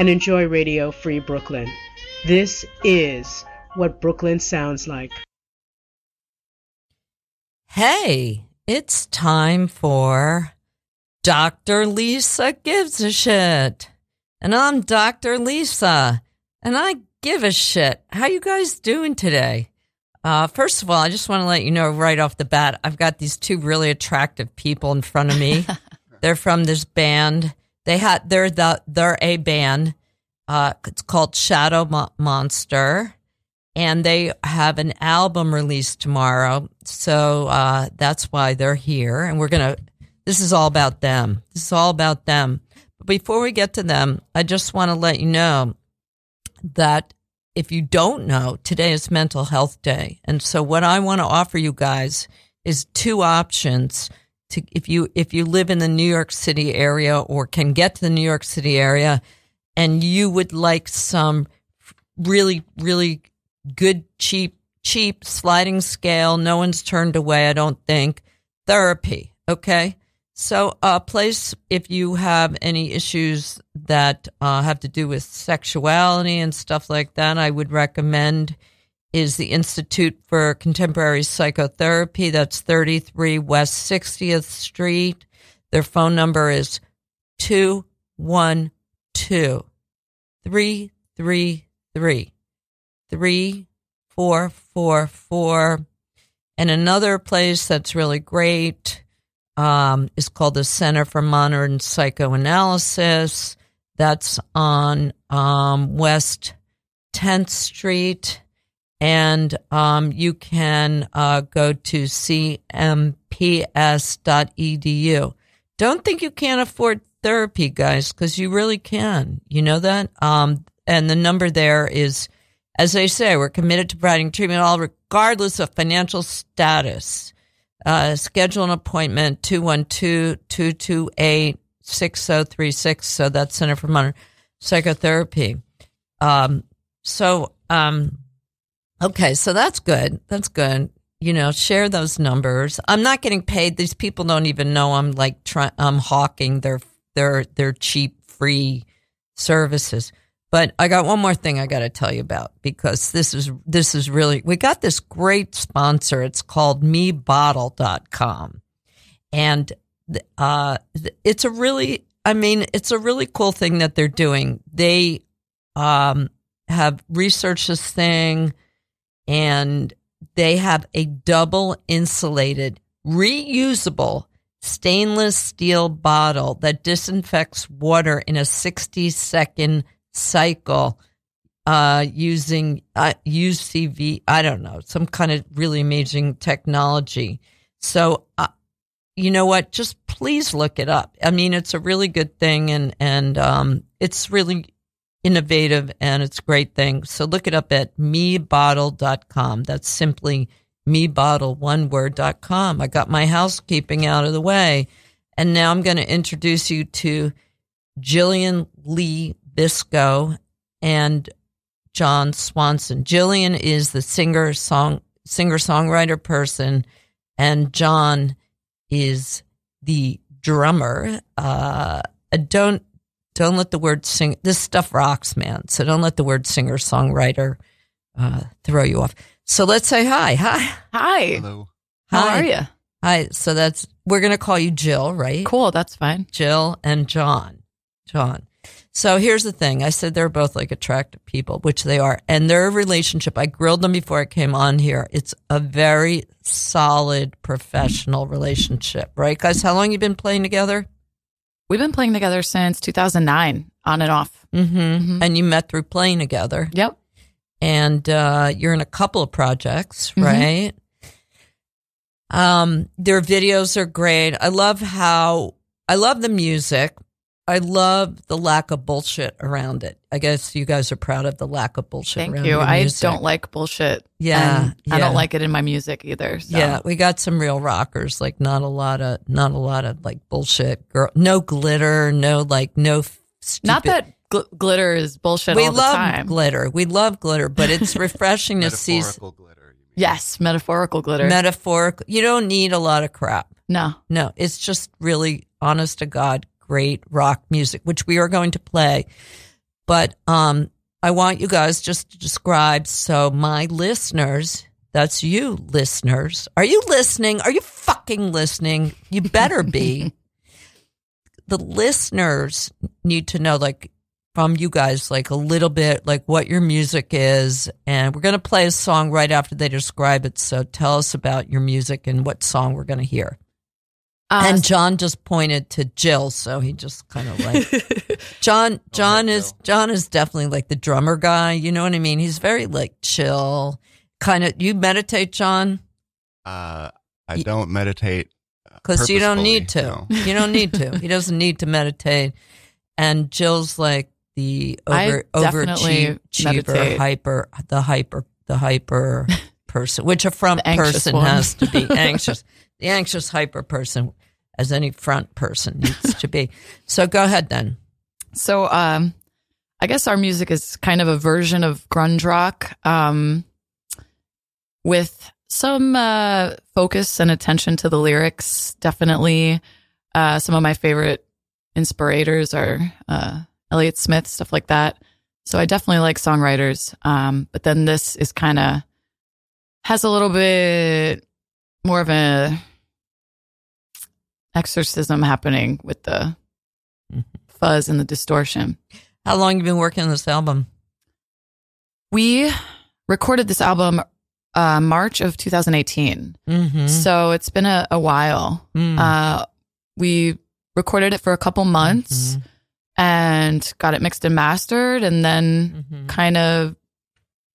and enjoy Radio Free Brooklyn. This is what Brooklyn sounds like. Hey, it's time for Dr. Lisa Gives a Shit. And I'm Dr. Lisa, and I give a shit. How you guys doing today? Uh, first of all, I just want to let you know right off the bat, I've got these two really attractive people in front of me. they're from this band. They had they're the they're a band. Uh, it's called Shadow Mo- Monster, and they have an album released tomorrow. So uh, that's why they're here, and we're gonna. This is all about them. This is all about them. But before we get to them, I just want to let you know that if you don't know, today is Mental Health Day. And so what I want to offer you guys is two options to if you if you live in the New York City area or can get to the New York City area and you would like some really really good cheap cheap sliding scale, no one's turned away, I don't think, therapy, okay? So, a uh, place if you have any issues that uh, have to do with sexuality and stuff like that, I would recommend is the Institute for Contemporary Psychotherapy. That's 33 West 60th Street. Their phone number is 212 333 3444. And another place that's really great um, is called the Center for Modern Psychoanalysis. That's on um, West 10th Street. And um, you can uh, go to cmps.edu. Don't think you can't afford therapy, guys, because you really can. You know that? Um, and the number there is, as they say, we're committed to providing treatment all regardless of financial status. Uh, schedule an appointment 212-228-6036. So that's Center for Modern Psychotherapy. Um, so, um, okay. So that's good. That's good. You know, share those numbers. I'm not getting paid. These people don't even know I'm like trying, I'm hawking their, their, their cheap free services. But I got one more thing I got to tell you about because this is this is really we got this great sponsor. It's called mebottle.com. And uh it's a really I mean, it's a really cool thing that they're doing. They um have researched this thing and they have a double insulated reusable stainless steel bottle that disinfects water in a 60 second cycle uh, using uh, UCV, I don't know, some kind of really amazing technology. So, uh, you know what? Just please look it up. I mean, it's a really good thing and, and, um, it's really innovative and it's a great thing. So look it up at mebottle.com. That's simply mebottle, one word.com. I got my housekeeping out of the way. And now I'm going to introduce you to Jillian Lee Bisco and John Swanson. Jillian is the singer song singer songwriter person, and John is the drummer. Uh, don't don't let the word sing. This stuff rocks, man. So don't let the word singer songwriter uh, throw you off. So let's say hi. Hi. Hi. Hello. How Hi. are you? Hi. So that's we're gonna call you Jill, right? Cool. That's fine. Jill and John. John. So here's the thing. I said they're both like attractive people, which they are. And their relationship, I grilled them before I came on here. It's a very solid professional relationship, right? Guys, how long you been playing together? We've been playing together since 2009, on and off. Mm-hmm. Mhm. And you met through playing together. Yep. And uh, you're in a couple of projects, Mhm. right? Um, their videos are great. I love how I love the music. I love the lack of bullshit around it. I guess you guys are proud of the lack of bullshit Thank you. I don't like bullshit. Yeah, and I don't like it in my music either. So. Yeah, we got some real rockers. Like not a lot of not a lot of like bullshit. Girl, no glitter. No like no. Stupid. Not that gl- glitter is bullshit we all the love time. glitter. We love glitter, but it's refreshing to see Metaphorical glitter. You mean. yes, metaphorical glitter. metaphorical. You don't need a lot of crap. no. No, it's just really honest to God, great rock music, which we are going to play. But um, I want you guys just to describe so my listeners, that's you listeners. Are you listening? Are you fucking listening? You better be. the listeners need to know like from you guys like a little bit like what your music is and we're going to play a song right after they describe it so tell us about your music and what song we're going to hear Uh, and john just pointed to jill so he just kind of like john john ahead, is Jill. john is definitely like the drummer guy you know what i mean he's very like chill kind of you meditate john Uh, I Y- don't meditate because you don't need to. no. You don't need to. He doesn't need to meditate. And Jill's like the over definitely overachiever, meditate. hyper, the hyper, the hyper person, which a front person one. has to be anxious. the anxious hyper person, as any front person needs to be. So go ahead then. So, um, I guess our music is kind of a version of grunge rock, um, with some uh, focus and attention to the lyrics. Definitely, uh, some of my favorite inspirators are uh, Elliott Smith, stuff like that. So I definitely like songwriters. Um, but then this is kind of has a little bit more of a exorcism happening with the Mhm. fuzz and the distortion. How long you been working on this album? We recorded this album uh, March of 2018. Mm-hmm. So it's been a, a while. Mm. Uh, we recorded it for a couple months Mhm. And got it mixed and mastered and then Mhm. kind of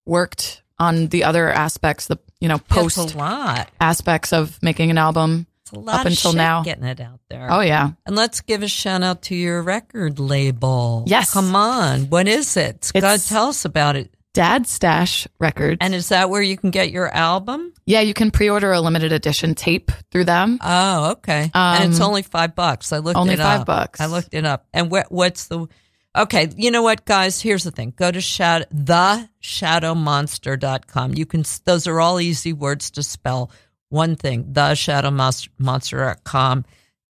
worked on the other aspects, the, you know, post a lot. aspects of making an album. A lot Up of until now. getting it out there. Oh, yeah. And let's give a shout out to your record label. Yes. Come on. What is it? God, tell us about it. Dad Stash Records. And is that where you can get your album? yeah, you can pre order a limited edition tape through them. Oh, okay. and it's Um, only five bucks. I looked only it five up. bucks. I looked it up. And wh- what's the. Okay, you know what, guys? Here's the thing. Go to shadow, theshadowmonster.com. You can, those are all easy words to spell. One thing, theshadowmonster.com.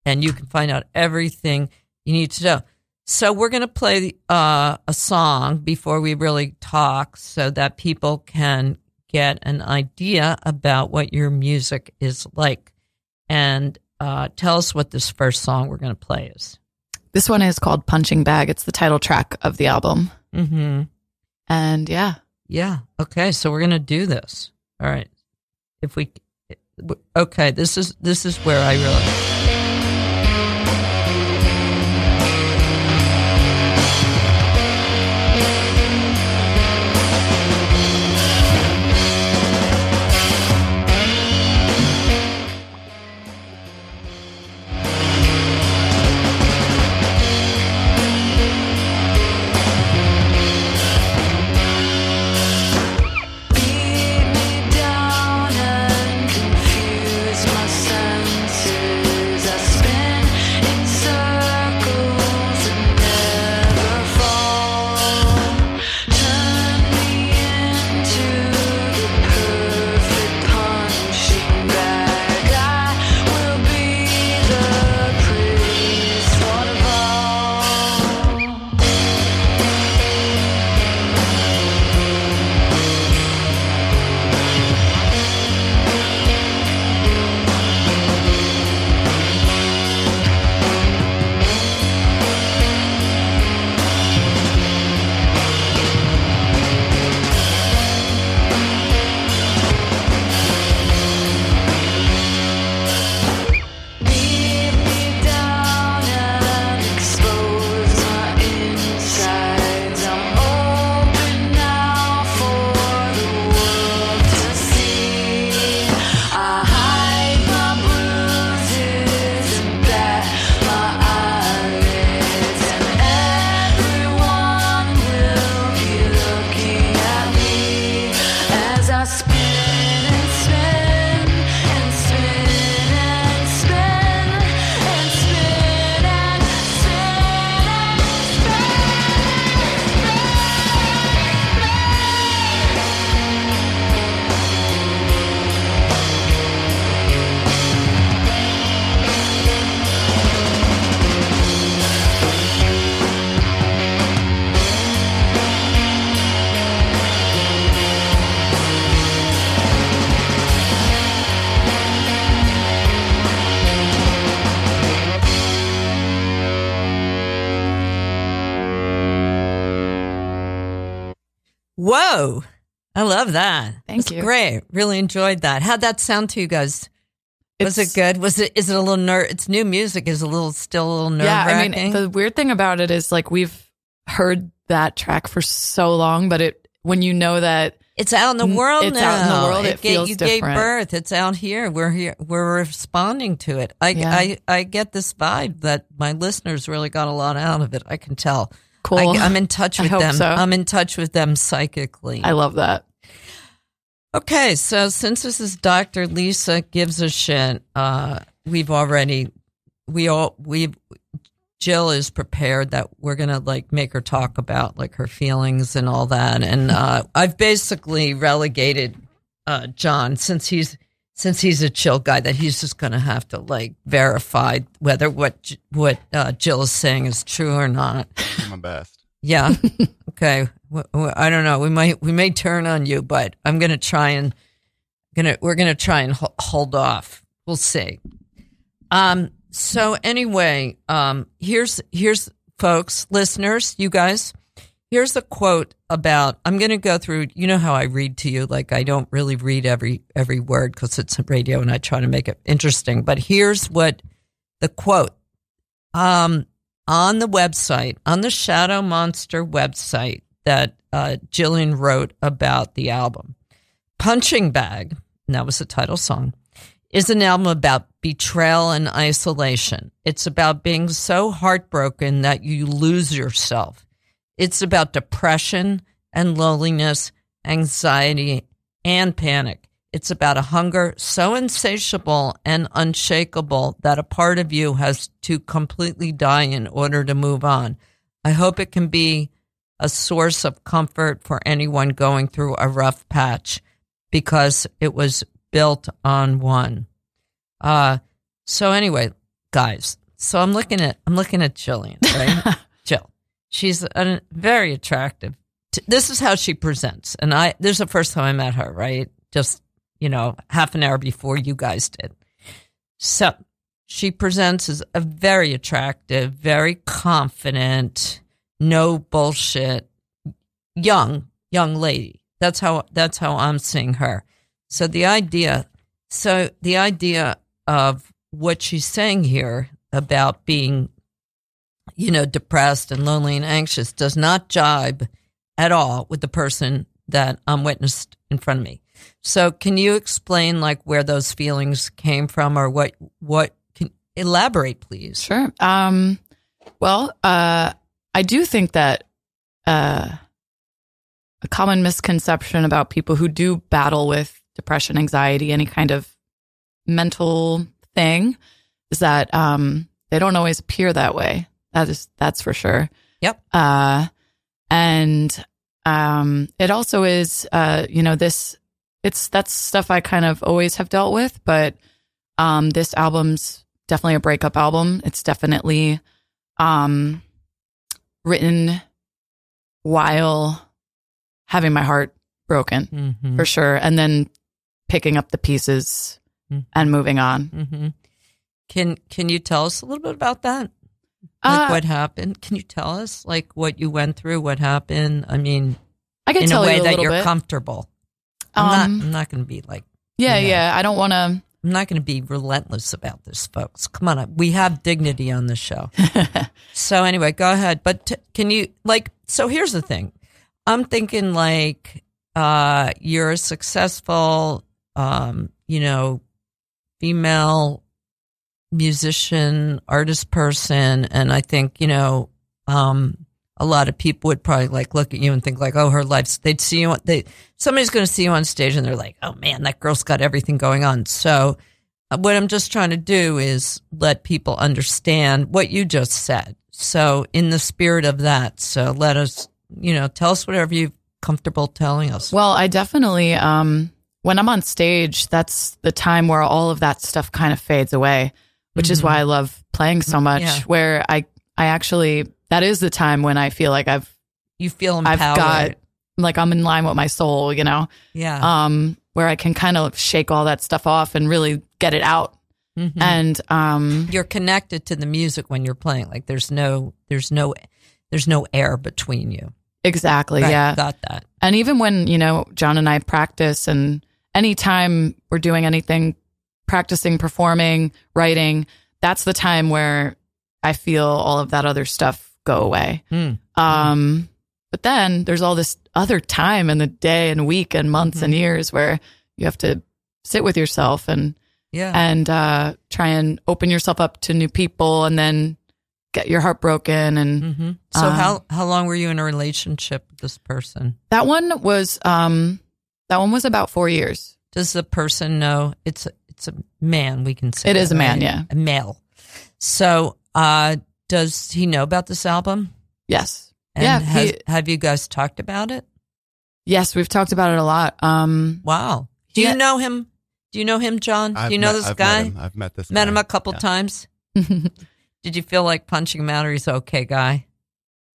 And you can find out everything you need to know. So we're going to play uh, a song before we really talk so that people can get an idea about what your music is like. And uh, tell us what this first song we're going to play is. This one is called Punching Bag. It's the title track of the album. Mm-hmm. And yeah, Yeah. Okay. So we're going to do this. All right. If we, okay, this is, this is where I really, Really enjoyed that. How'd that sound to you guys? Was It's- it good? Was it? Is it a little nerve? It's new music. Is a little still a little nerve Yeah, I wracking? mean, the weird thing about it is like we've heard that track for so long, but it when you know that it's out in the world it's now. out in the world, it ga- feels you gave birth. It's out here. We're here. We're responding to it. I, Yeah. I, I get this vibe that my listeners really got a lot out of it. I can tell. cool. I, am in touch with them. so. I'm in touch with them psychically. I love that. Okay, so since this is Dr. Lisa gives a shit, uh, we've already we all we Jill is prepared that we're gonna like make her talk about like her feelings and all that, and uh, I've basically relegated uh, John since he's since he's a chill guy that he's just gonna have to like verify whether what what uh, Jill is saying is true or not. Do my best. Yeah. okay. I don't know. We might we may turn on you, but I'm gonna try and gonna we're gonna try and hold off. We'll see. Um. So anyway, um. Here's here's folks, listeners, you guys. Here's a quote about. I'm gonna go through. You know how I read to you. Like I don't really read every every word because it's a radio, and I try to make it interesting. But here's what the quote. Um on the website, on the Shadow Monster website that uh, Jillian wrote about the album. Punching Bag, that was the title song, is an album about betrayal and isolation. It's about being so heartbroken that you lose yourself. It's about depression and loneliness, anxiety, and panic. It's about a hunger so insatiable and unshakable that a part of you has to completely die in order to move on. I hope it can be a source of comfort for anyone going through a rough patch because it was built on one. Uh, so anyway, guys, so I'm looking at, I'm looking at Jillian, right? Jill. She's a very attractive. This is how she presents. And I, this is the first time I met her, right? Just, you know, half an hour before you guys did. So she presents as a very attractive, very confident, no bullshit, young, young lady. That's how, that's how I'm seeing her. So the idea, so the idea of what she's saying here about being, you know, depressed and lonely and anxious does not jibe at all with the person that I'm witnessed in front of me. So can you explain like where those feelings came from or what, what can elaborate please? Sure. Um, well, uh, I do think that uh, a common misconception about people who do battle with depression, anxiety, any kind of mental thing is that um, they don't always appear that way. That is that's for sure. Yep. Uh, and um, it also is, uh, you know, this. It's that's stuff I kind of always have dealt with, but um, this album's definitely a breakup album. It's definitely um, written while having my heart broken Mm-hmm. for sure, and then picking up the pieces Mhm. and moving on. Mm-hmm. Can Can you tell us a little bit about that? Like Uh, what happened? Can you tell us like what you went through? What happened? I mean, I can in a tell way you a that you're bit. comfortable. I'm Um, not. I'm not going to be like. yeah, know. yeah. I don't want to. I'm not going to be relentless about this, folks. Come on, we have dignity on the show. so anyway, go ahead. But t- can you like? So here's the thing. I'm thinking like uh, you're a successful, um, you know, female musician, artist person, and I think you know, um, a lot of people would probably like look at you and think like, oh, her life's. They'd see you. on- They somebody's going to see you on stage and they're like, oh man, that girl's got everything going on. So uh, what I'm just trying to do is let people understand what you just said. So in the spirit of that, so let us, you know, tell us whatever you're comfortable telling us. Well, I definitely, um, when I'm on stage, that's the time where all of that stuff kind of fades away, which is Mhm. why I love playing so much. Yeah. Where I, I actually, that is the time when I feel like I've, you feel empowered. I've got, like I'm in line with my soul, you know, yeah. um, where I can kind of shake all that stuff off and really get it out. Mhm. And, um, you're connected to the music when you're playing. Like there's no, there's no, there's no air between you. exactly. Right, Yeah. got that. And even when, you know, John and I practice and anytime we're doing anything, practicing, performing, writing, that's the time where I feel all of that other stuff go away. Mm. Um, but then there's all this other time in the day and week and months and Mhm. years where you have to sit with yourself and Yeah. and uh, try and open yourself up to new people and then get your heart broken and hmm So Uh, how how long were you in a relationship with this person? that one was um that one was about four years Does the person know it's a, it's a man? We can say It is that, a man, right? yeah. a male. So, uh, does he know about this album? yes And yeah has, he- have you guys talked about it? yes we've talked about it a lot um Wow. Do Yeah. you know him? Do you know him, John? I've Do you know met- this I've guy? Met. I've met this. Guy. Met guy. him a couple Yeah. times. Did you feel like punching him out, or he's a okay guy?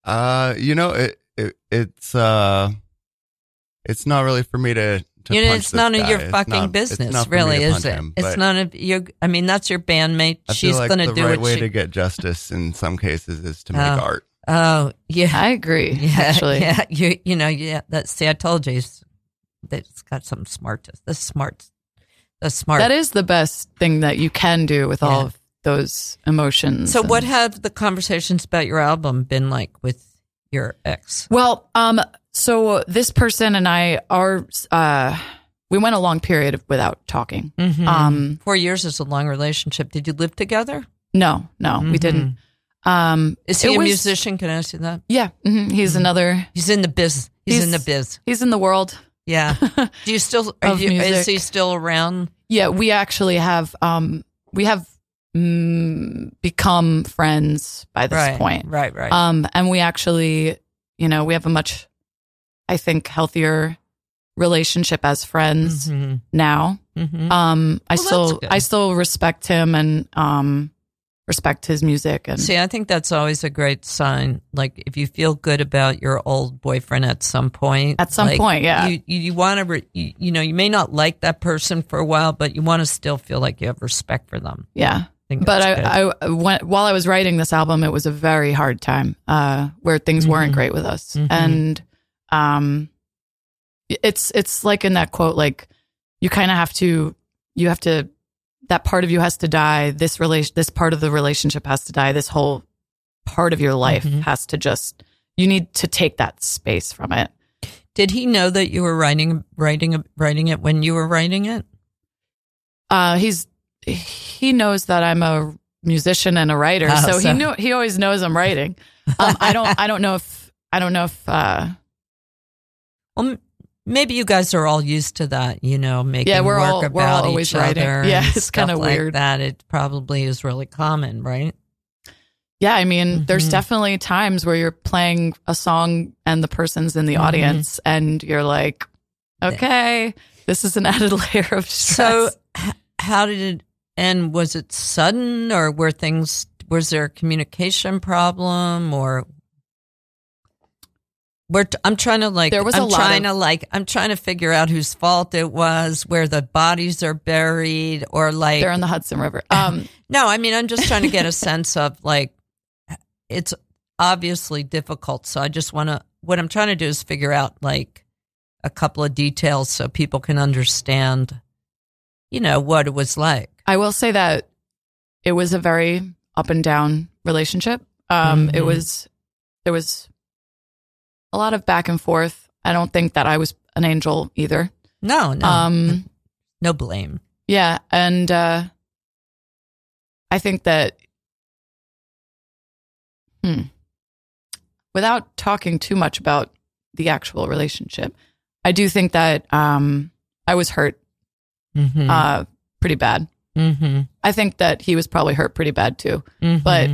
Uh, you know, it, it it's uh, it's not really for me to. To you know, punch it's this none of your It's fucking not- it's business, not really, is punch it? him, it's none of your. I mean, that's your bandmate. I She's feel like going to the do right what way she. to get justice in some cases is to make Oh. art. oh, yeah. i agree Yeah, actually yeah, you you know, yeah. That see, I told you, it's got some smart. The smart, the smart. that is the best thing that you can do with all of those emotions so, and- what have the conversations about your album been like with your ex? Well, um, so this person and I are, uh, we went a long period of, without talking. Mhm. Um, Four years is a long relationship. Did you live together? no, no, we Mhm. didn't. Um, Is he a was- musician? Can I ask you that? Yeah, mhm, he's another. He's in the biz. He's, He's- in the biz. He's in the world. Yeah. Do you still? Are you, is he still around? Yeah, we actually have, um, we have mm, become friends by this right. point. Right. Right. Um, and we actually, you know, we have a much, I think, healthier relationship as friends Mhm. now. Mhm. Um, I Well, still. I still respect him and um respect his music and See, I think that's always a great sign. Like if you feel good about your old boyfriend at some point, At some like, point, yeah. you you, you want to, re- you, you know, you may not like that person for a while, but you want to still feel like you have respect for them. yeah. I But. I, I went, while I was writing this album, it was a very hard time uh, where things weren't Mhm. great with us, Mhm. and um, it's it's like in that quote, like you kind of have to you have to that part of you has to die. This relation, this part of the relationship has to die. This whole part of your life Mhm. has to just you need to take that space from it. Did he know that you were writing writing writing it when you were writing it? Uh, he's he knows that I'm a musician and a writer, Oh, so, so- he knew he always knows I'm writing. Um, I don't I don't know if I don't know if uh, Well, maybe you guys are all used to that, you know, making Yeah, we're work all- we're all about always each writing. other. Yeah, it's kinda like weird. That it probably is really common, right? yeah. I mean, there's Mhm. definitely times where you're playing a song and the person's in the Mhm. audience, and you're like, okay, this is an added layer of stress. So, h- how did it end? Was it sudden, or were things? Was there a communication problem, or? We're t- I'm trying to like. There was I'm trying of- to like. I'm trying to figure out whose fault it was, where the bodies are buried, or like. they're in the Hudson River. Um, no, I mean I'm just trying to get a sense of like. It's obviously difficult, so I just want to. What I'm trying to do is figure out like a couple of details so people can understand, you know, what it was like. I will say that it was a very up and down relationship. Um, It Mhm. was there was a lot of back and forth. I don't think that I was an angel either. No, no, Um, no blame. yeah, and uh, I think that hmm, without talking too much about the actual relationship, I do think that um, I was hurt Mm-hmm. uh, pretty bad. mm-hmm. I think that he was probably hurt pretty bad too. But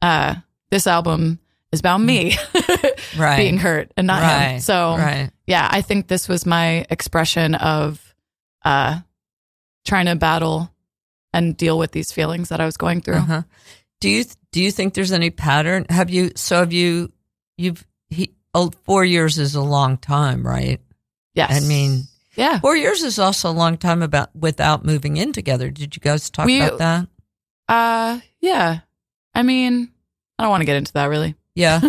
uh, this album is about me Mm. right, being hurt and not right, him. So right. yeah, I think this was my expression of uh, trying to battle and deal with these feelings that I was going through. Uh-huh. Do you do you think there's any pattern? Have you? So have you? You've he. Oh, four years is a long time, right? Yes, I mean, yeah, four years is also a long time about without moving in together. Did you guys talk We- about that? uh, yeah. I mean, I don't want to get into that really. Yeah.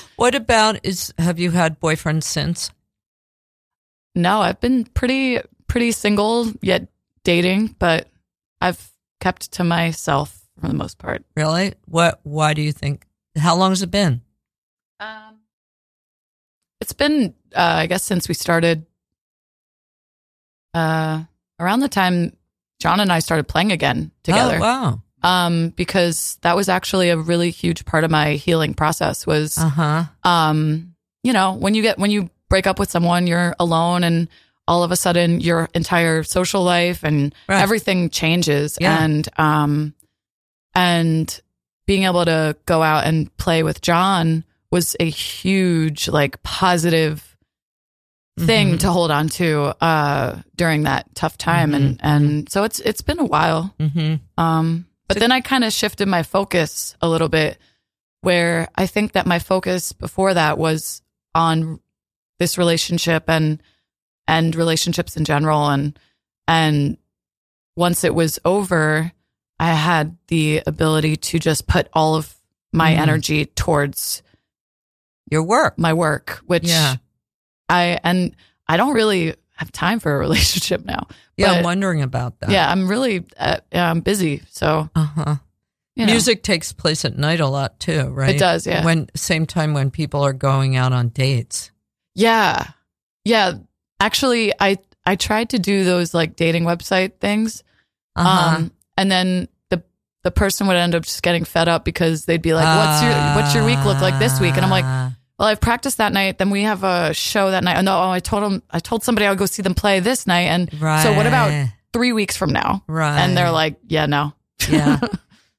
what about is have you had boyfriends since? No, I've been pretty pretty single yet dating, but I've kept to myself for the most part. Really? What why do you think how long has it been? Um, it's been, uh, I guess, since we started. Uh, around the time John and I started playing again together. Oh, wow. Um, because that was actually a really huge part of my healing process. Was Uh-huh. um, you know, when you get when you break up with someone, you're alone, and all of a sudden your entire social life and Right. everything changes, Yeah. and um, and being able to go out and play with John was a huge like positive thing Mhm. to hold on to uh during that tough time and and so it's it's been a while Mhm. um but then I kind of shifted my focus a little bit where I think that my focus before that was on this relationship and and relationships in general and and once it was over I had the ability to just put all of my Mhm. energy towards Your work. my work which Yeah. I and I don't really have time for a relationship now Yeah, I'm wondering about that. yeah I'm really uh, yeah, I'm busy so Uh-huh. you know. Music takes place at night a lot too, right? It does, yeah. When same time when people are going out on dates. Yeah. Yeah. Actually, I I tried to do those like dating website things. Uh-huh. Um and then the the person would end up just getting fed up because they'd be like, "What's your what's your week look like this week?" And I'm like. "Well, I've practiced that night. Then we have a show that night. Oh, no, oh, I told them I told somebody I'll go see them play this night. And so what about 3 weeks from now?" right? And they're like, "Yeah, no." yeah.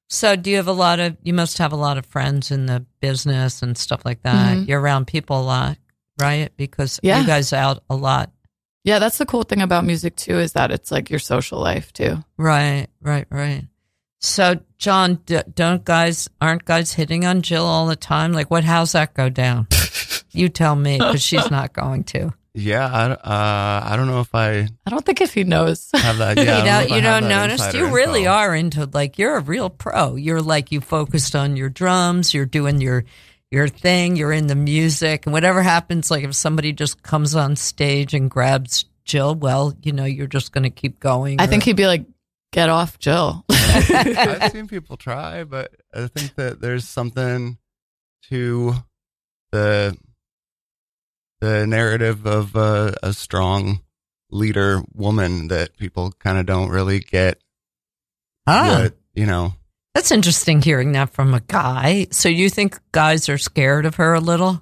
So do you have a lot of? You must have a lot of friends in the business and stuff like that. Mhm. You're around people a lot, right? Because Yeah. you guys out a lot, Yeah, that's the cool thing about music too is that it's like your social life too. right? Right? Right? So, John, don't guys aren't guys hitting on Jill all the time? Like, what? How's that go down? you tell me, because she's not going to. Yeah, I, uh, I don't know if I I don't think if he knows. have that. Yeah, you know don't, if I you have don't that notice. You really info. are into like you're a real pro. You're like you focused on your drums. You're doing your your thing. You're in the music, and whatever happens, like if somebody just comes on stage and grabs Jill, well, you know, you're just going to keep going. I or- think he'd be like, "Get off, Jill." I've seen people try, but I think that there's something to the the narrative of uh, a strong leader woman that people kind of don't really get. ah, What you know? that's interesting hearing that from a guy. So you think guys are scared of her a little?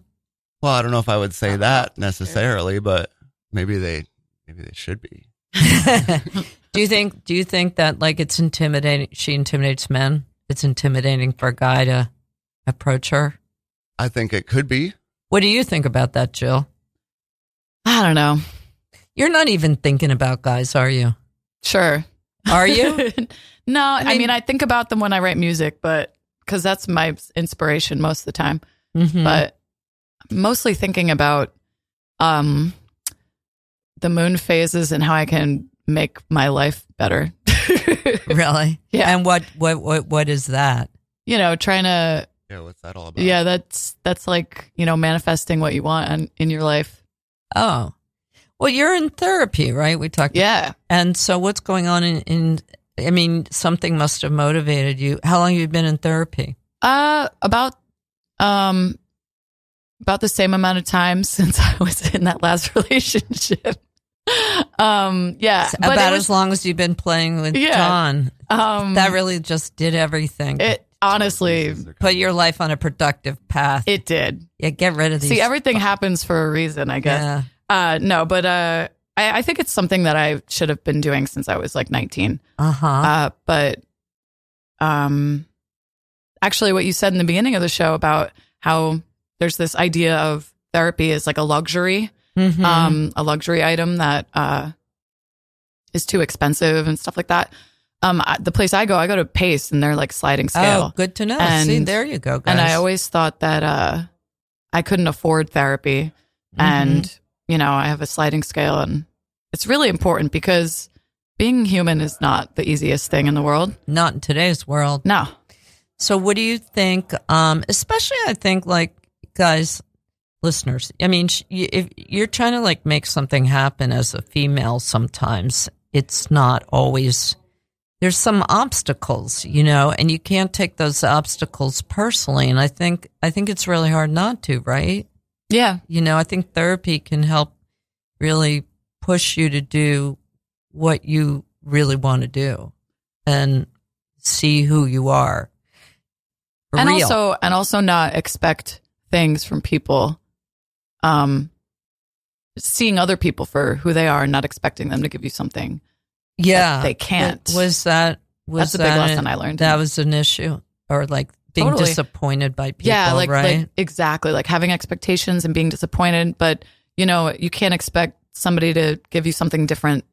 Well, I don't know if I would say that necessarily, but maybe they maybe they should be. Do you think? Do you think that like it's intimidating? She intimidates men. It's intimidating for a guy to approach her. I think it could be. What do you think about that, Jill? I don't know. You're not even thinking about guys, are you? Sure. Are you? no, I mean- mean, I think about them when I write music, but because that's my inspiration most of the time. Mhm. But mostly thinking about um the moon phases and how I can make my life better. really? Yeah. And what what what what is that? you know, trying to Yeah, what's that all about? yeah, that's that's like you know manifesting what you want in, in your life. Oh, well, you're in therapy, right? We talked. Yeah. And so, what's going on in? in I mean, something must have motivated you. How long have you been in therapy? Uh, about um, about the same amount of time since I was in that last relationship. um, yeah, but About it as long as you've been playing with Yeah. John. um, That really just did everything. it honestly Put your life on a productive path. it did. yeah, get rid of these. See, everything happens for a reason, I guess. Yeah. Uh, no, but uh, I, I think it's something that I should have been doing since I was like 19. Uh huh. Uh, but um, actually, what you said in the beginning of the show about how there's this idea of therapy is like a luxury, Mhm. um, a luxury item that uh, is too expensive and stuff like that. Um, I, the place I go, I go to Pace, and they're like sliding scale. Oh, good to know. And- See, there you go, guys. and I always thought that uh, I couldn't afford therapy, Mm-hmm. and you know, I have a sliding scale, and it's really important because being human is not the easiest thing in the world. not in today's world. No, So, what do you think? Um, especially, I think, like guys, listeners. I mean, if you're trying to like make something happen as a female, sometimes it's not always. There's some obstacles, you know, and you can't take those obstacles personally. And I think, I think it's really hard not to, right? Yeah. You know, I think therapy can help really push you to do what you really want to do and see who you are. And real. also and also not expect things from people um seeing other people for who they are and not expecting them to give you something yeah, they can't. Was that was That's a big lesson an- I learned. That was an issue, or like being Totally. disappointed by people. yeah like, right. like exactly like having expectations and being disappointed but you know you can't expect somebody to give you something different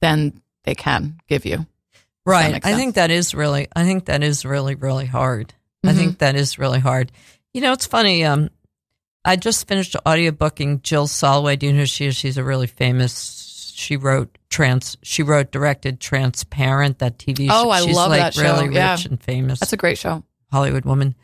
than they can give you Right. I think that is really, I think that is really, really hard. I Mhm. think that is really hard. You know, it's funny. Um, I just finished audiobooking Jill Soloway. Do you know who she is? She's a really famous, she wrote trans, she wrote, directed Transparent, that TV show. Oh, I She's love like that show. really Yeah. rich and famous. that's a great show Hollywood woman.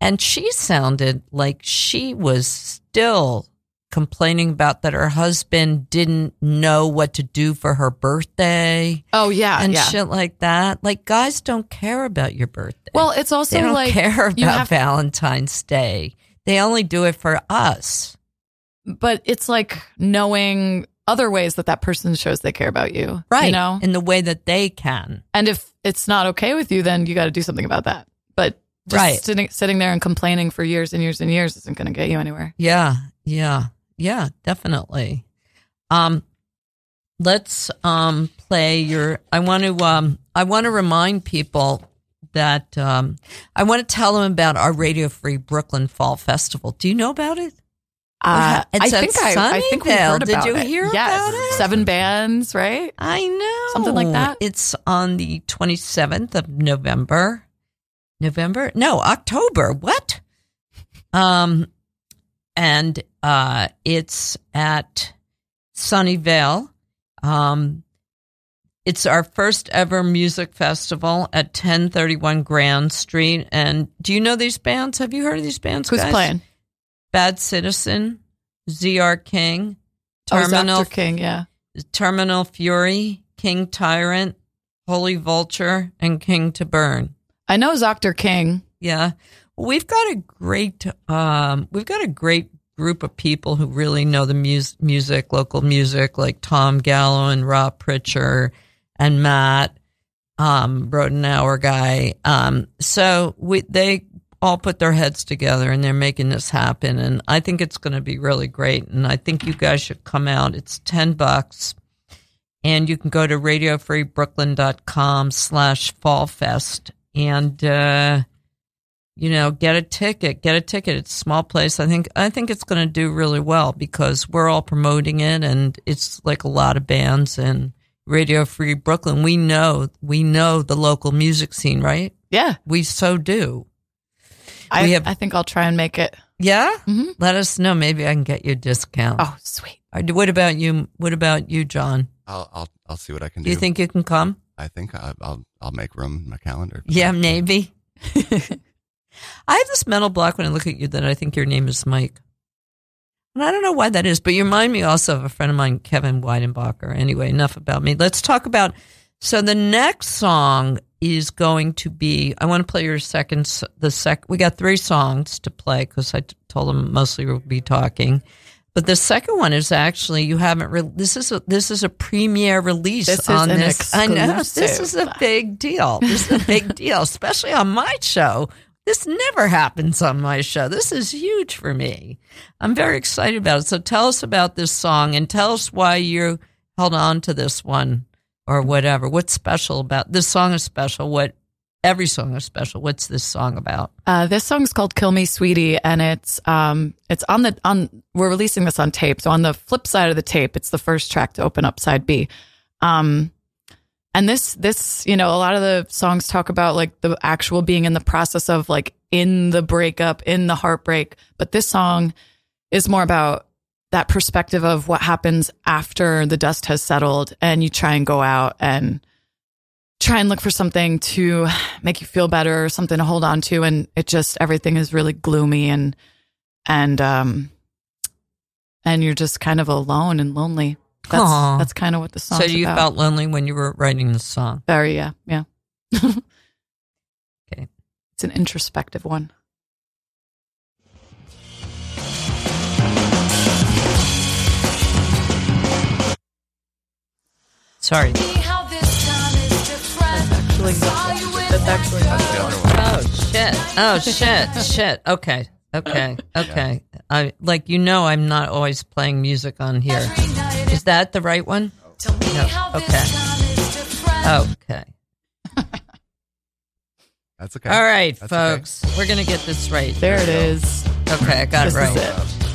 And she sounded like she was still complaining about that her husband didn't know what to do for her birthday oh yeah and yeah shit like that. Like guys don't care about your birthday. well it's also they don't like care about you have Valentine's Day. They only do it for us. but it's like knowing other ways that that person shows they care about you Right. you know In the way that they can. and if it's not okay with you then you got to do something about that but just Right. sitting, sitting there and complaining for years and years and years isn't going to get you anywhere Yeah. Yeah. Yeah, definitely. Um let's um play your I want to um I want to remind people that um I want to tell them about our Radio Free Brooklyn Fall Festival. Do you know about it? Uh, I think I, I think we heard Did about you it. hear yes. about it? Seven bands, right? I know. Something like that? It's on the 27th of November. November? No, October. What? Um and uh it's at Sunnyvale. Um it's our first ever music festival at 1031 Grand Street. And do you know these bands? Have you heard of these bands? Who's guys? playing? Bad Citizen, ZR King, Oh, Terminal Dr. King, yeah. Terminal Fury, King Tyrant, Holy Vulture, and King to Burn. I know Dr. King. Yeah, we've got a great um, we've got a great group of people who really know the mus- music, local music, like Tom Gallo and Rob Pritchard and Matt um, Rodenauer guy. Um, so we they all put their heads together and they're making this happen, and I think it's going to be really great. And I think you guys should come out. It's ten bucks. And you can go to radiofreebrooklyn.com slash fallfest and, uh, you know, get a ticket, get a ticket. It's a small place. I think, I think it's going to do really well because we're all promoting it and it's like a lot of bands and Radio Free Brooklyn. We know, we know the local music scene, right? Yeah. We so do. I, We have- I think I'll try and make it. Yeah. Mhm. Let us know. Maybe I can get you a discount. Oh, sweet. Or What about you? What about you, John? I'll I'll I'll see what I can Do do. you think you can come? I think I, I'll I'll make room in my calendar. Yeah, maybe. I have this mental block when I look at you that I think your name is Mike. And I don't know why that is, but you remind me also of a friend of mine, Kevin Weidenbacher. Anyway, enough about me. Let's talk about. So the next song is going to be. I want to play your second. The sec. We got three songs to play because I t- told them mostly we'll be talking. But the second one is actually you haven't. Re- this is a this is a premiere release This is on this. I know this is a big deal. This is a big deal, especially on my show. This never happens on my show. This is huge for me. I'm very excited about it. So tell us about this song and tell us why you held on to this one or whatever. What's special about this song is special. What every song is special. What's this song about? Uh, this song's called "Kill Me, Sweetie," and it's um, it's on the on. We're releasing this on tape, so on the flip side of the tape, it's the first track to open up side B. Um, and this this you know a lot of the songs talk about like the actual being in the process of like in the breakup, in the heartbreak, but this song is more about that perspective of what happens after the dust has settled and you try and go out and try and look for something to make you feel better or something to hold on to. And it just everything is really gloomy and and um and you're just kind of alone and lonely that's Aw. that's kind of what the song So you about. felt lonely when you were writing the song. very yeah yeah Okay. it's an introspective one Sorry. that's actually That's the other one. Oh shit. Oh shit. shit. Okay. Okay. Okay. I like you know I'm not always playing music on here. Is that the right one? No. Okay. Okay. That's okay. All right, That's okay. folks. We're gonna get this right. there it is Okay, I got this it right. is it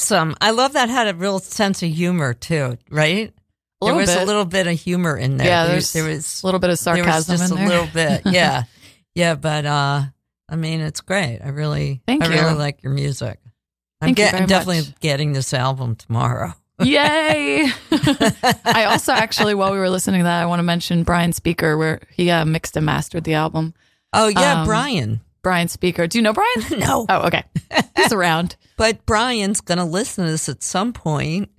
Awesome. I love that had a real sense of humor too, right? There was a little bit of humor in there. Yeah, there, there was a little bit of there was sarcasm just in a little bit. Yeah. yeah, but uh I mean it's great. I really Thank I you. really like your music. I'm, Thank you I'm definitely much. getting this album tomorrow. Yay! I also actually, while we were listening to that, I want to mention Brian Speaker, where he uh, mixed and mastered the album. Oh yeah, Um, Brian. Brian Speaker. Do you know Brian? No. Oh, okay. He's around. But Brian's going to listen to this at some point.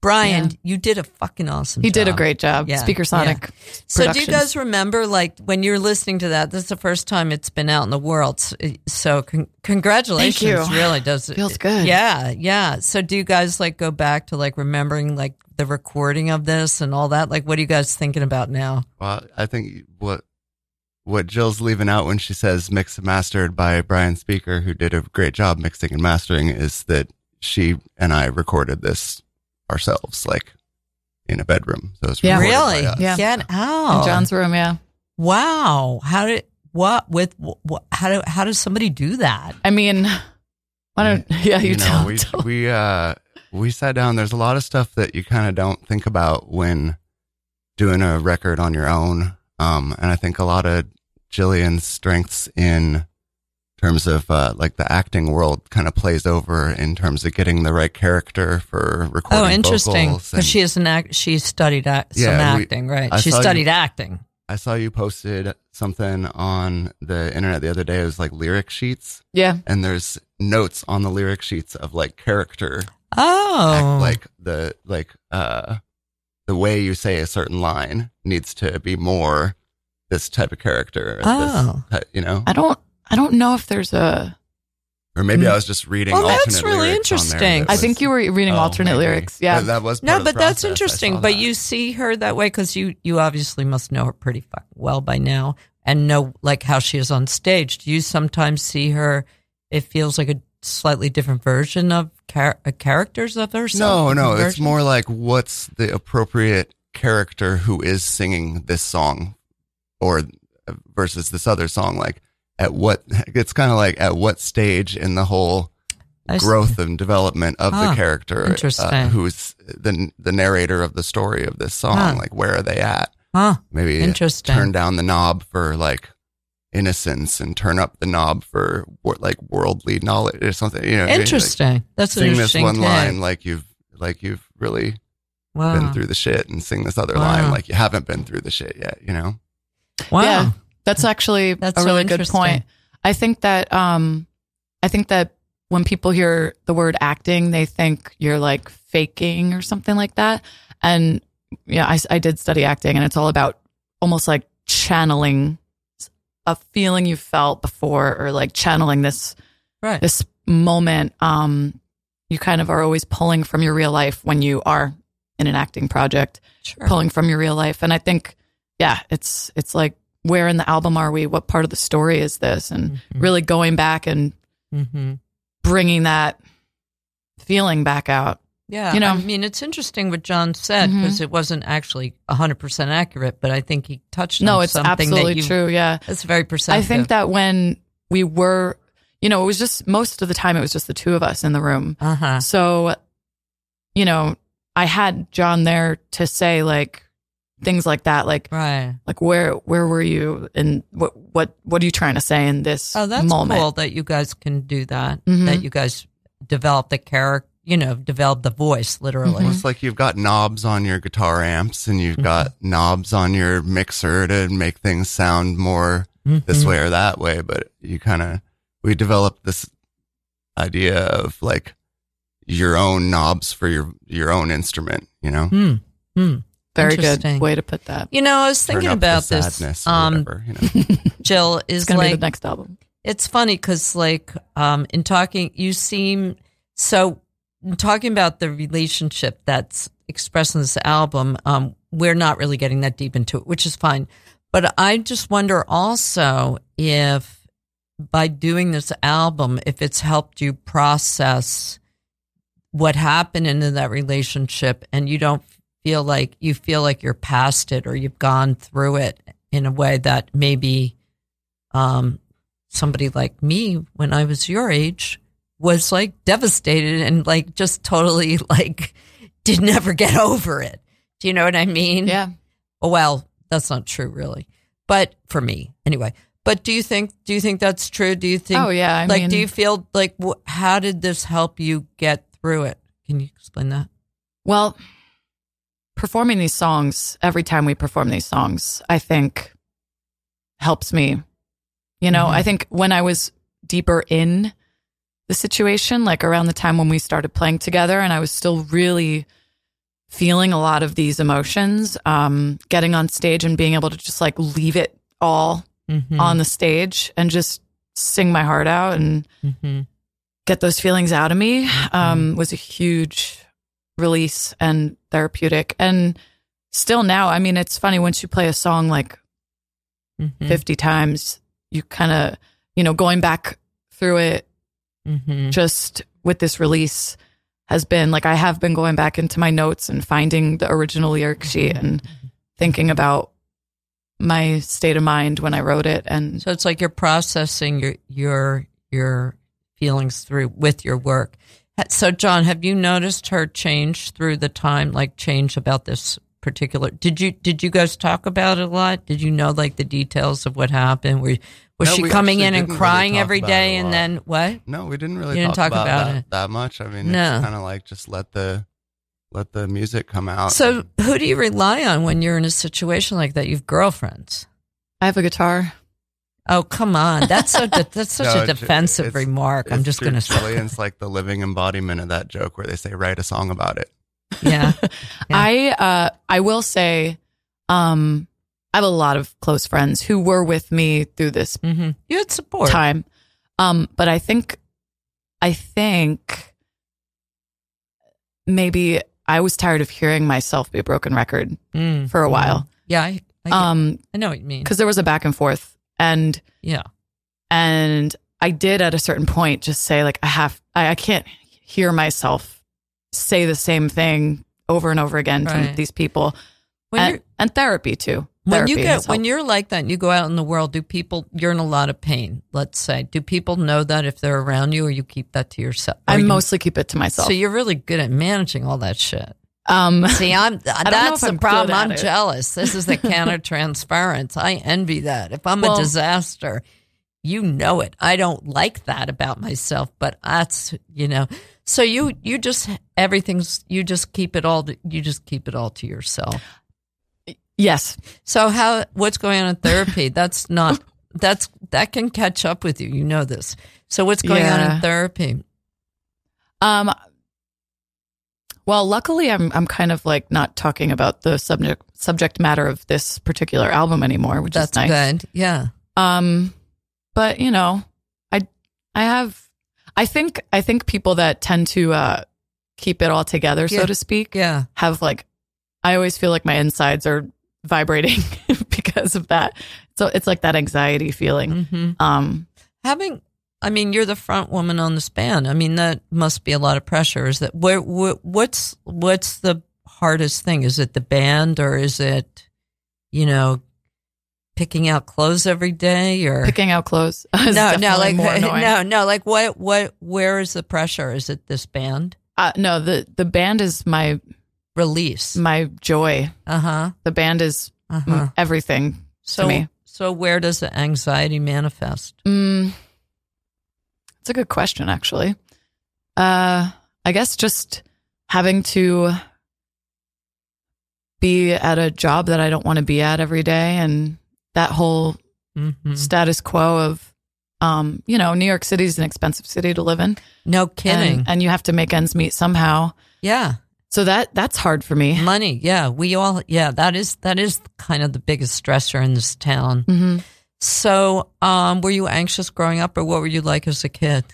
Brian, Yeah. you did a fucking awesome He did a great job. Yeah, Speaker Sonic. So do you guys remember, like, when you're listening to that, this is the first time it's been out in the world. So, eh, so con- congratulations. Thank you. Really does. Feels good. Yeah. Yeah. So do you guys, like, go back to, like, remembering, like, the recording of this and all that? Like, what are you guys thinking about now? Well, I think what what Jill's leaving out when she says mixed and mastered by Brian Speaker, who did a great job mixing and mastering, is that she and I recorded this ourselves, like in a bedroom. So it's Yeah. Really? Yeah. Get out. In John's room, yeah. Wow. How did, what, with, what, how do, how does somebody do that? I mean, why don't, yeah, you, you know, tell. we tell- we uh we sat down. There's a lot of stuff that you kind of don't think about when doing a record on your own. Um, and I think a lot of Jillian's strengths in terms of uh, like the acting world kind of plays over in terms of getting the right character for recording. Oh, interesting. Because she is an act. She studied act, some Yeah, we- acting, right? I she saw you- studied acting. I saw you posted something on the internet the other day. It was like lyric sheets, yeah. and there's notes on the lyric sheets of like character Oh, act like the like uh the way you say a certain line needs to be more this type of character Oh. this, you know I don't, I don't know if there's a, or maybe mm. i was just reading Well, that's really lyrics interesting. that I was- think you were reading Oh, alternate maybe. lyrics. Yeah. But that was part no, of the but that's process. I interesting. But that. you see her that way because you you obviously must know her pretty fucking well by now and know like how she is on stage. Do you sometimes see her? It feels like a slightly different version of char- uh, characters of herself. no no different it's more like what's the appropriate character who is singing this song or versus this other song like at what it's kind of like at what stage in the whole growth and development of Huh. the character Interesting. uh, who's the the narrator of the story of this song Huh. like where are they at Huh? maybe Interesting. turn down the knob for like innocence and turn up the knob for like worldly knowledge or something you know what I mean? Like, Interesting. That's an sing this one take. line like you've like you've really Wow. been through the shit and sing this other Wow. line like you haven't been through the shit yet you know wow. Yeah. That's actually That's a so really good point. I think that um I think that when people hear the word acting, they think you're like faking or something like that. And yeah, I, I did study acting and it's all about almost like channeling a feeling you felt before or like channeling this Right. this moment um you kind of are always pulling from your real life when you are in an acting project Sure. pulling from your real life and i think yeah it's it's like where in the album are we what part of the story is this and really going back and Mm-hmm. bringing that feeling back out Yeah, You know? I mean, it's interesting what John said because it wasn't actually hundred percent accurate, but I think he touched no on it's something absolutely that you, true yeah That's very perceptive. i think that when we were you know it was just most of the time it was just the two of us in the room Uh huh. So, you know, I had John there to say like things like that, like Right. like where where were you and what what what are you trying to say in this Oh, that's moment? cool that you guys can do that. Mhm. That you guys develop the character, you know, develop the voice literally. Mm-hmm. It's like you've got knobs on your guitar amps and you've got knobs on your mixer to make things sound more this Mhm. way or that way. But you kind of, we developed this idea of like your own knobs for your, your own instrument, you know? Hmm. Hmm. Very good way to put that. You know, I was Turn thinking up the about this. sadness or Um, whatever, you know? Jill It's is going to be the next album. it's funny because like um in talking you seem so in talking about the relationship that's expressed in this album um we're not really getting that deep into it which is fine. But i just wonder also if by doing this album if it's helped you process what happened in that relationship and you don't feel like you feel like you're past it or you've gone through it in a way that maybe um, somebody like me when I was your age was like devastated and like just totally like did never get over it. Do you know what I mean? Yeah. Well, that's not true, really. But for me, anyway. But do you think? Do you think that's true? Do you think? Oh yeah. I like, mean, do you feel like? wh- How did this help you get through it? Can you explain that? Well, performing these songs, every time we perform these songs, I think helps me, You know, Mhm. I think when I was deeper in the situation, like around the time when we started playing together, and I was still really feeling a lot of these emotions, um, getting on stage and being able to just like leave it all Mhm. on the stage and just sing my heart out and Mhm. get those feelings out of me um, was a huge release and therapeutic. And still now, I mean, it's funny once you play a song like Mhm. 50 times, you kind of, you know, going back through it Mhm. just with this release has been like I have been going back into my notes and finding the original lyric sheet and thinking about my state of mind when I wrote it. And So it's like you're processing your your your feelings through with your work. So John, have you noticed her change through the time, like change about this particular? Did you did you guys talk about it a lot? Did you know like the details of what happened? Were, was No, she we coming in and didn't really crying talk every about day, it a and then what? No, we didn't really You didn't talk, talk about, about that, it. that much. I mean, No. it's kind of like just let the let the music come out. So who do you rely on when you're in a situation like that? You've girlfriends. I have a guitar. Oh come on, that's so de- that's such No, a defensive it's- remark. I'm just going to Jillian's like the living embodiment of that joke where they say write a song about it. Yeah. Yeah. I uh I will say um I have a lot of close friends who were with me through this hmm You had support. time. Um but I think I think maybe I was tired of hearing myself be a broken record Mm, for a mm. while. Yeah, I, I, Um I know what you mean. cuz there was a back and forth and Yeah. and I did at a certain point just say like I have I, I can't hear myself say the same thing over and over again Right. to these people and, and therapy too. when you get when you're like that and you go out in the world, do people you're in a lot of pain, let's say. Do people know that if they're around you or you keep that to yourself? I you- mostly keep it to myself. So you're really good at managing all that shit. um See, I'm that's the I'm problem. I'm it. jealous. This is the counter transference. I envy that. If I'm Well- a disaster, you know it. I don't like that about myself, but that's you know. So you you just everything's you just keep it all to, you just keep it all to yourself. yes. So how what's going on in therapy? That's not that's that can catch up with you. You know this. So what's going on in therapy? Um well, luckily I'm I'm kind of like not talking about the subject subject matter of this particular album anymore, which That's is nice. good. Yeah. Um but you know, I I have I think I think people that tend to uh keep it all together, Yeah. so to speak, Yeah. have like I always feel like my insides are vibrating because of that. So it's like that anxiety feeling. hmm Um having i mean you're the front woman on the band i mean that must be a lot of pressure is that where, where what's what's the hardest thing is it the band or is it you know picking out clothes every day or picking out clothes. no no like no no like what what where is the pressure is it this band Uh, no, the the band is my release my joy. uh-huh The band is uh-huh everything so me. so where does the anxiety manifest Mm, it's a good question, actually. Uh, I guess just having to be at a job that I don't want to be at every day, and that whole Mhm. status quo of, um, you know, New York City is an expensive city to live in, no kidding and, and you have to make ends meet somehow. yeah So that that's hard for me. Money, yeah, we all, yeah, that is that is kind of the biggest stressor in this town. hmm So, um, were you anxious growing up, or what were you like as a kid?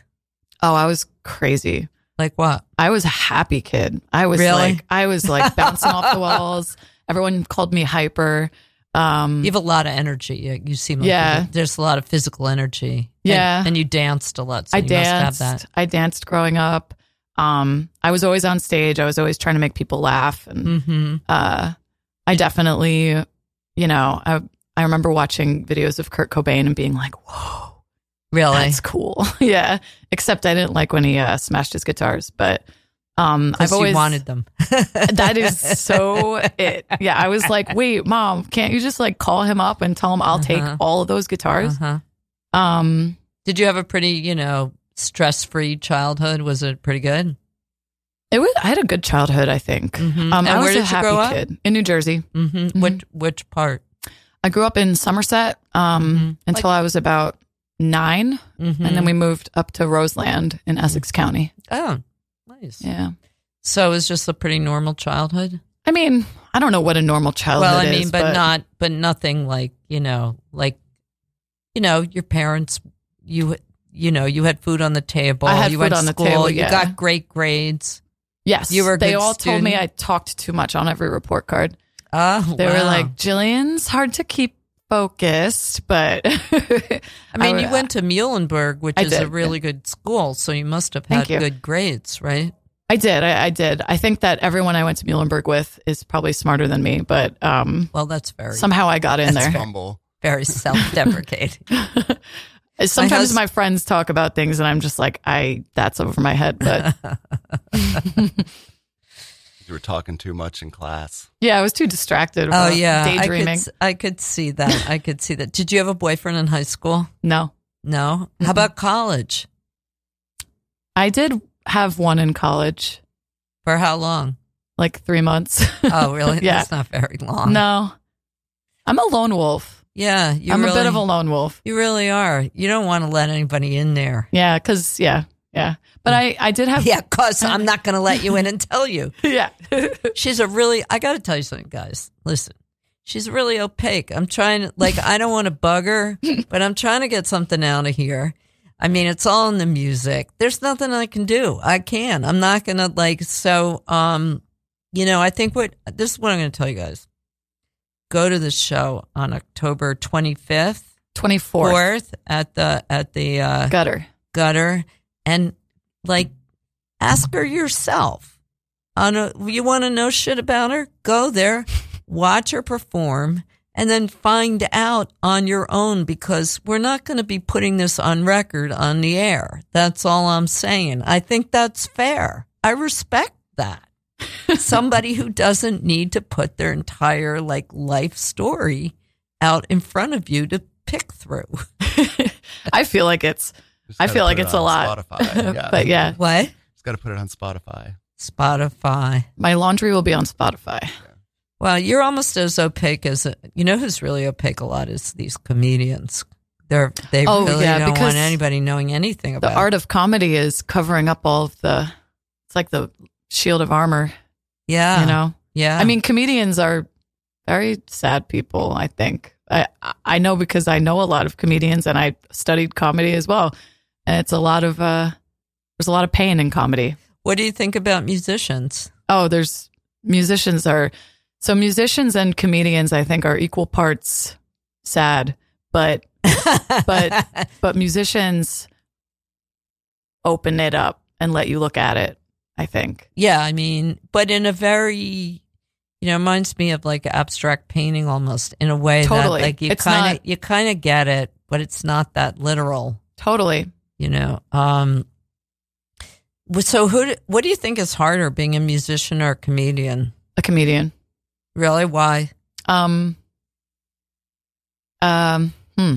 Oh, I was crazy. Like what? I was a happy kid. I was Really? like I was like bouncing off the walls. Everyone called me hyper. Um You have a lot of energy. You, you seem like Yeah. you- there's a lot of physical energy. And- Yeah. and, you danced a lot. So I you danced. Must have that. I danced growing up. Um I was always on stage. I was always trying to make people laugh and Mm-hmm. uh I definitely you know, I I remember watching videos of Kurt Cobain and being like, "Whoa, Really? that's cool." yeah. Except I didn't like when he uh, smashed his guitars, but um I've always wanted them. that is so it. Yeah, I was like, wait, mom, can't you just like call him up and tell him I'll take Uh-huh. all of those guitars? Uh-huh. Um, Did you have a pretty, you know, stress-free childhood? Was it pretty good? it was. I had a good childhood, I think. Mhm. Um, I was where a you happy grow up? kid in New Jersey. Mm-hmm. Which which part? I grew up in Somerset um, Mhm. until I was about 9 Mhm. and then we moved up to Roseland in Essex County. oh, nice. Yeah. So it was just a pretty normal childhood. I mean, I don't know what a normal childhood well, I is. mean, but, not, but nothing like you know, like you know, your parents, you you know, you had food on the table. I had you food went to on the school. table, You yeah. got great grades. Yes, You were a They good all told me? I talked too much on every report card. Oh, They were like, Jillian's hard to keep focused, but I mean, I- you went to Muhlenberg, which I is a really good school, so you must have had good grades, right? I did. I, I did. I think that everyone I went to Muhlenberg with is probably smarter than me, but um, Well, that's very somehow I got in there. Fumble. very self-deprecating. Sometimes hus- my friends talk about things, and I'm just like, I that's over my head. But You were talking too much in class. yeah, I was too distracted. oh about yeah, I could, daydreaming. s- I could see that. I could see that. Did you have a boyfriend in high school? No, No. How about college? I did have one in college, For how long? like three months. Oh, really? Yeah. That's not very long. no, I'm a lone wolf. Yeah, you I'm really, a bit of a lone wolf. You really are. You don't want to let anybody in there. Yeah, because yeah, yeah. But I I did have Yeah, cause I'm not going to let you in and tell you. yeah. She's a really. I got to tell you something, guys. Listen, she's really opaque. I'm trying to like. I don't want to bug her, but I'm trying to get something out of here. I mean, it's all in the music. There's nothing I can do. I can. I'm not gonna like. So, um, you know, I think what this is what I'm gonna tell you guys. Go to the show on October 25th, Twenty fourth 4th at the at the uh, gutter. gutter and like ask her yourself. On a, you want to know shit about her? Go there, watch her perform, and then find out on your own because we're not going to be putting this on record on the air. That's all I'm saying. I think that's fair. I respect that. Somebody who doesn't need to put their entire like life story out in front of you to pick through. I feel like it's I feel like it it's a lot. Spotify. Yeah. but yeah, What? Just got to put it on Spotify. Spotify. my laundry will be on Spotify. Well, you're almost as opaque as you know. Who's really opaque a lot is these comedians. They're they Oh, really yeah, don't want anybody knowing anything about. The art of comedy is covering up all of the. It's like the shield of armor, Yeah, you know. Yeah, I mean, comedians are very sad people. I think I I know because I know a lot of comedians and I studied comedy as well, and it's a lot of uh, there's a lot of pain in comedy. what do you think about musicians? Oh, there's musicians are so musicians and comedians. I think are equal parts sad, but But- but musicians open it up and let you look at it. I think. yeah, I mean, but in a very you know, it reminds me of like abstract painting almost in a way Totally. that like you kind of you kind of get it, but it's not that literal. Totally. You know. Um. So who? do- What do you think is harder, being a musician or a comedian? A comedian. Really? Why? Um, um, hmm.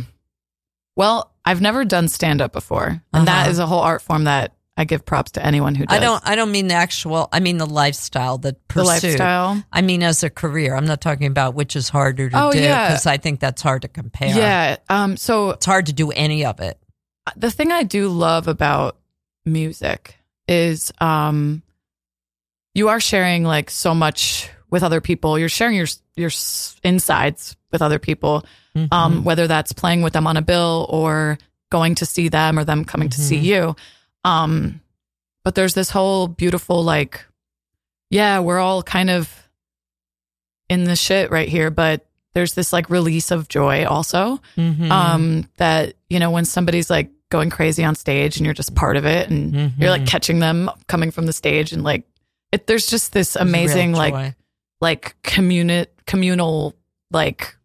Well, I've never done stand up before. And that Uh-huh. is a whole art form that I give props to anyone who does. I don't. I don't mean the actual. I mean the lifestyle, the the lifestyle. I mean as a career. I'm not talking about which is harder to Oh, do yeah. because I think that's hard to compare. Yeah. Um, so it's hard to do any of it. The thing I do love about music is um you are sharing like so much with other people. You're sharing your your insides with other people. Mm-hmm. Um whether that's playing with them on a bill or going to see them or them coming to see Mhm. you. Um but there's this whole beautiful like yeah, we're all kind of in the shit right here, but there's this like release of joy also Mhm. um that you know when somebody's like going crazy on stage and you're just part of it and Mhm. you're like catching them coming from the stage and like it, there's just this amazing like like communi- communal like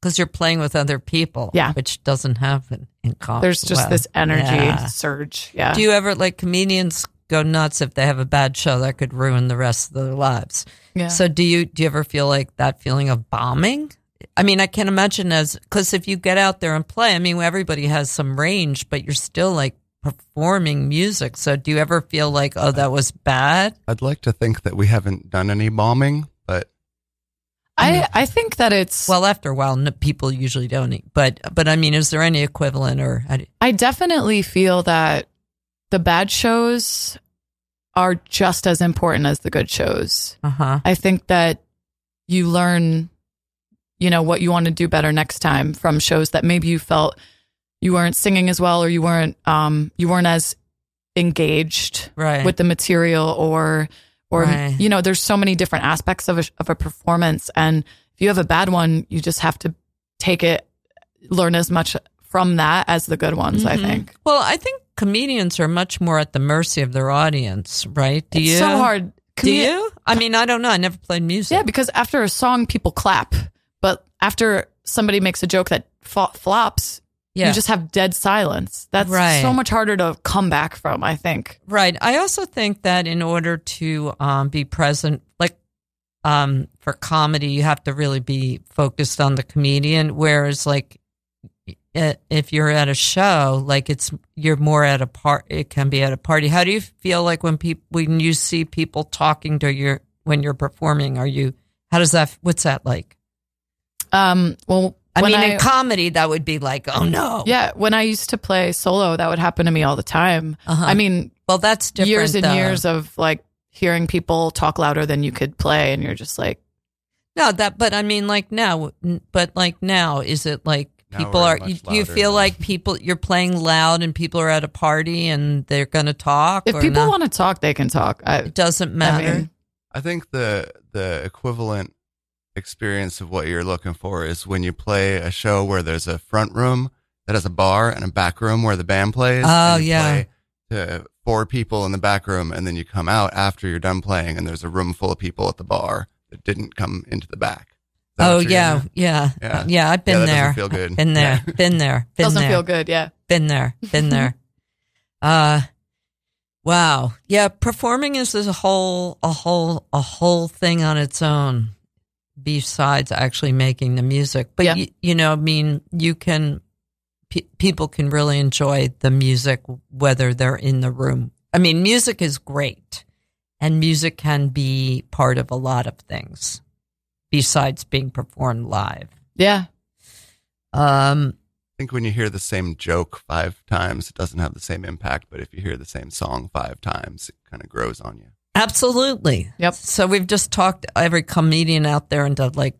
because you're playing with other people. Yeah. which doesn't happen in comedy. there's just this energy yeah. surge yeah Do you ever like comedians go nuts if they have a bad show that could ruin the rest of their lives? yeah So do you do you ever feel like that feeling of bombing? I mean, I can imagine as because if you get out there and play, I mean, everybody has some range, but you're still like performing music. So do you ever feel like, oh, that was bad? I'd like to think that we haven't done any bombing, but I, I think that it's Well, after a while, n- people usually don't eat. But but I mean, is there any equivalent or how I definitely feel that the bad shows are just as important as the good shows. uh-huh. I think that you learn, you know, what you want to do better next time from shows that maybe you felt you weren't singing as well or you weren't um you weren't as engaged Right. with the material or or Right. you know there's so many different aspects of a, of a performance and if you have a bad one you just have to take it learn as much from that as the good ones i Mhm. think Well, I think comedians are much more at the mercy of their audience, right? Do you it's you? so hard Do you? I mean, I don't know. I never played music. yeah because after a song people clap but after somebody makes a joke that flops Yeah. you just have dead silence that's Right. so much harder to come back from i think Right. I also think that in order to um, be present, like um, for comedy, you have to really be focused on the comedian. Whereas, like, if you're at a show, like it's you're more at a part. It can be at a party. How do you feel like when people when you see people talking to your when you're performing? Are you? How does that? What's that like? Um well I when mean, in comedy, that would be like, oh no. yeah when i used to play solo that would happen to me all the time Uh-huh. i mean Well, that's different. years and though. years of like hearing people talk louder than you could play and you're just like No, that, but I mean, like now, but like now, is it like Now people we're you, you feel than- like people, you're playing loud and people are at a party and they're going to talk? if or people want to talk they can talk I, it doesn't I matter. mean, I think the the equivalent experience of what you're looking for is when you play a show where there's a front room that has a bar and a back room where the band plays. Oh, and yeah. play To four people in the back room, and then you come out after you're done playing, and there's a room full of people at the bar that didn't come into the back. Oh, yeah, yeah. Yeah. Yeah. I've been Yeah, that there. feel good. Been there. Yeah. Been there. Been doesn't there. feel good yeah Been there. Been there. uh, wow. Yeah. Performing is a whole, a whole, a whole thing on its own besides actually making the music. But, Yeah. you, you know, I mean, you can, pe- people can really enjoy the music whether they're in the room. I mean, music is great and music can be part of a lot of things besides being performed live. yeah Um, I think when you hear the same joke five times, it doesn't have the same impact. But if you hear the same song five times, it kind of grows on you. Absolutely. Yep. So we've just talked every comedian out there into like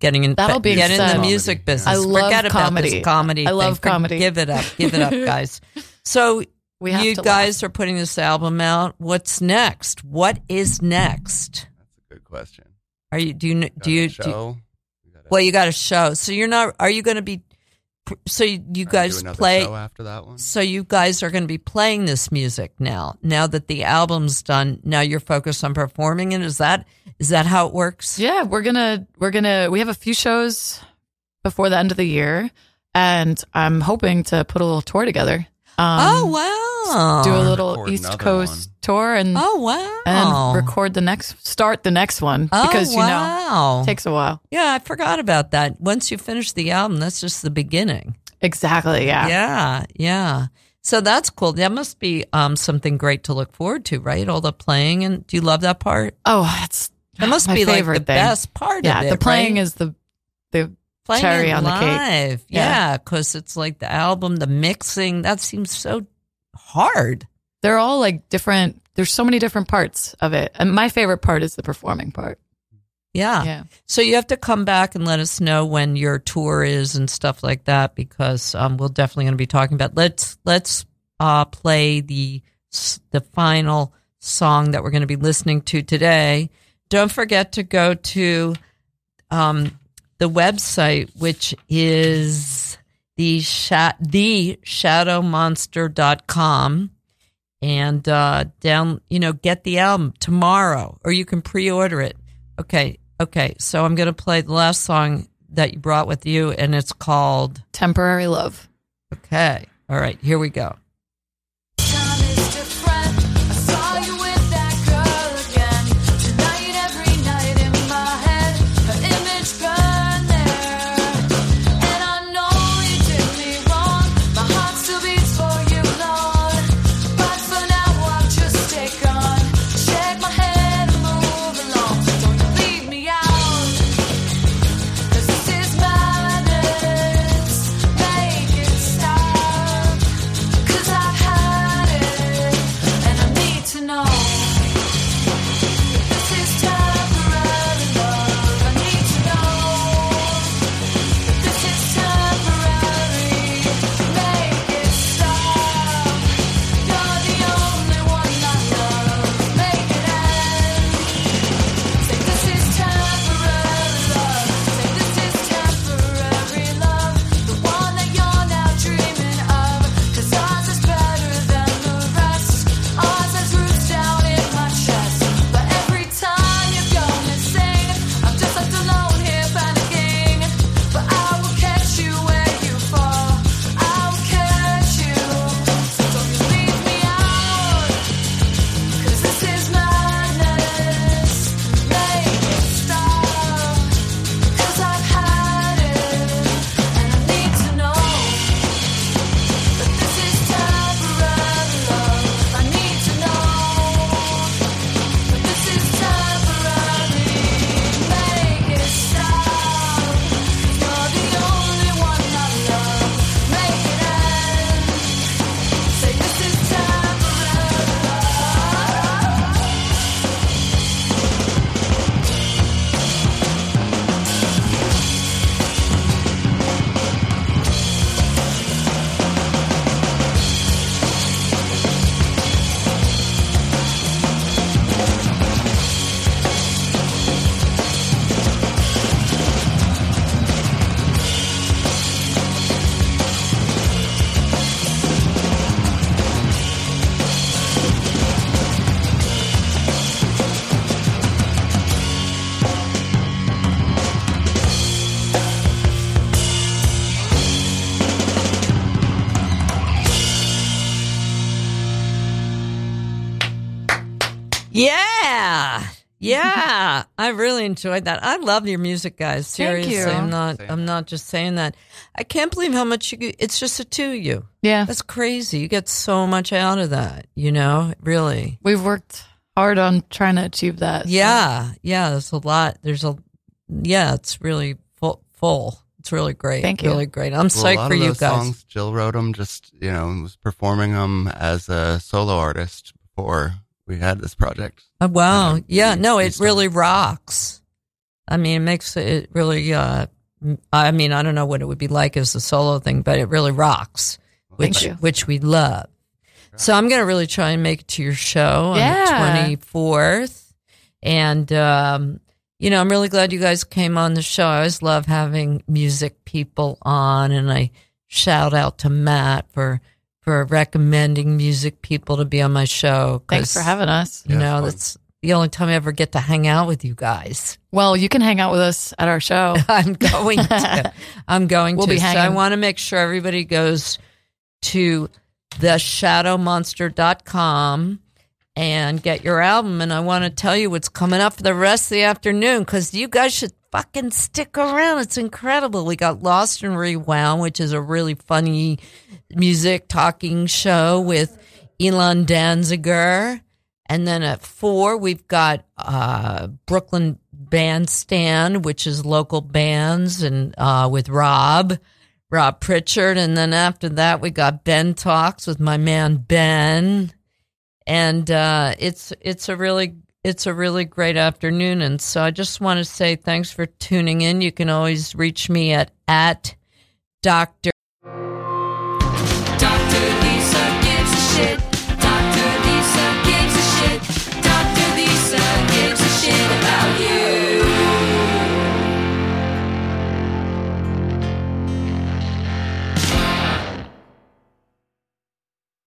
getting in That'll be get in the music Comedy, business. I love Forget about comedy. this comedy. I love For- comedy. Give it up. Give it up, guys. So we have you guys laugh. are putting this album out. What's next? What is next? That's a good question. Are you do you do you, show? do you We got a- well you got a show. So you're not are you going to be so you, you do guys play show after that one. So you guys are going to be playing this music now. Now that the album's done, now you're focused on performing it. Is that is that how it works? yeah we're gonna we're gonna we have a few shows before the end of the year and i'm hoping to put a little tour together um, oh wow! do a little Record east coast one. tour and Oh wow! and record the next start the next one Oh, because you know it takes a while yeah, I forgot about that. Once you finish the album, that's just the beginning. exactly yeah Yeah, yeah. So that's cool. That must be um, something great to look forward to, right? All the playing and do you love that part? oh that's That must my be like the favorite thing. best part yeah of it. the playing right? is the the playing cherry on the cake. live. Yeah. Yeah, because it's like the album, the mixing. That seems so hard. they're all like different there's so many different parts of it and my favorite part is the performing part Yeah. yeah So you have to come back and let us know when your tour is and stuff like that because um, we're definitely going to be talking about. Let's let's uh, play the the final song that we're going to be listening to today. Don't forget to go to um, the website, which is the sha- the shadowmonster.com and uh, down, you know, get the album tomorrow, or you can pre-order it. Okay, okay. So I'm gonna play the last song that you brought with you, and it's called. temporary love Okay, all right. Here we go. I really enjoyed that. I love your music, guys. Thank Seriously. you. I'm not I'm not just saying that. I can't believe how much you it's just the two of you. Yeah. That's crazy. You get so much out of that, you know? Really. We've worked hard on trying to achieve that. so- Yeah. Yeah, there's a lot. There's a yeah, it's really full full. It's really great. Thank you. Really great. I'm Well, a psyched lot for of you those guys. songs, Jill wrote them. Just you know, was performing them as a solo artist before we had this project. Oh, wow. And then Yeah. we- No, we it started. really rocks. I mean, it makes it really, uh, m- I mean, I don't know what it would be like as a solo thing, but it really rocks, Thank which, you. which we love. So I'm going to really try and make it to your show on Yeah. the 24th. And, um, you know, I'm really glad you guys came on the show. I always love having music people on, and I shout out to Matt for for recommending music people to be on my show. Thanks for having us. You Yeah, know, fun. that's the only time I ever get to hang out with you guys. Well, you can hang out with us at our show. I'm going to. I'm going We'll to. be hanging. so I want to make sure everybody goes to theshadowmonster.com and get your album. And I want to tell you what's coming up for the rest of the afternoon because you guys should fucking stick around. It's incredible. We got Lost and Rewound, which is a really funny music talking show with Elon Danziger. And then at four, we've got uh, Brooklyn Bandstand, which is local bands, and uh, with Rob, Rob Pritchard. And then after that, we got Ben Talks with my man Ben. And uh, it's it's a really it's a really great afternoon. And so I just want to say thanks for tuning in. You can always reach me at at. Dr.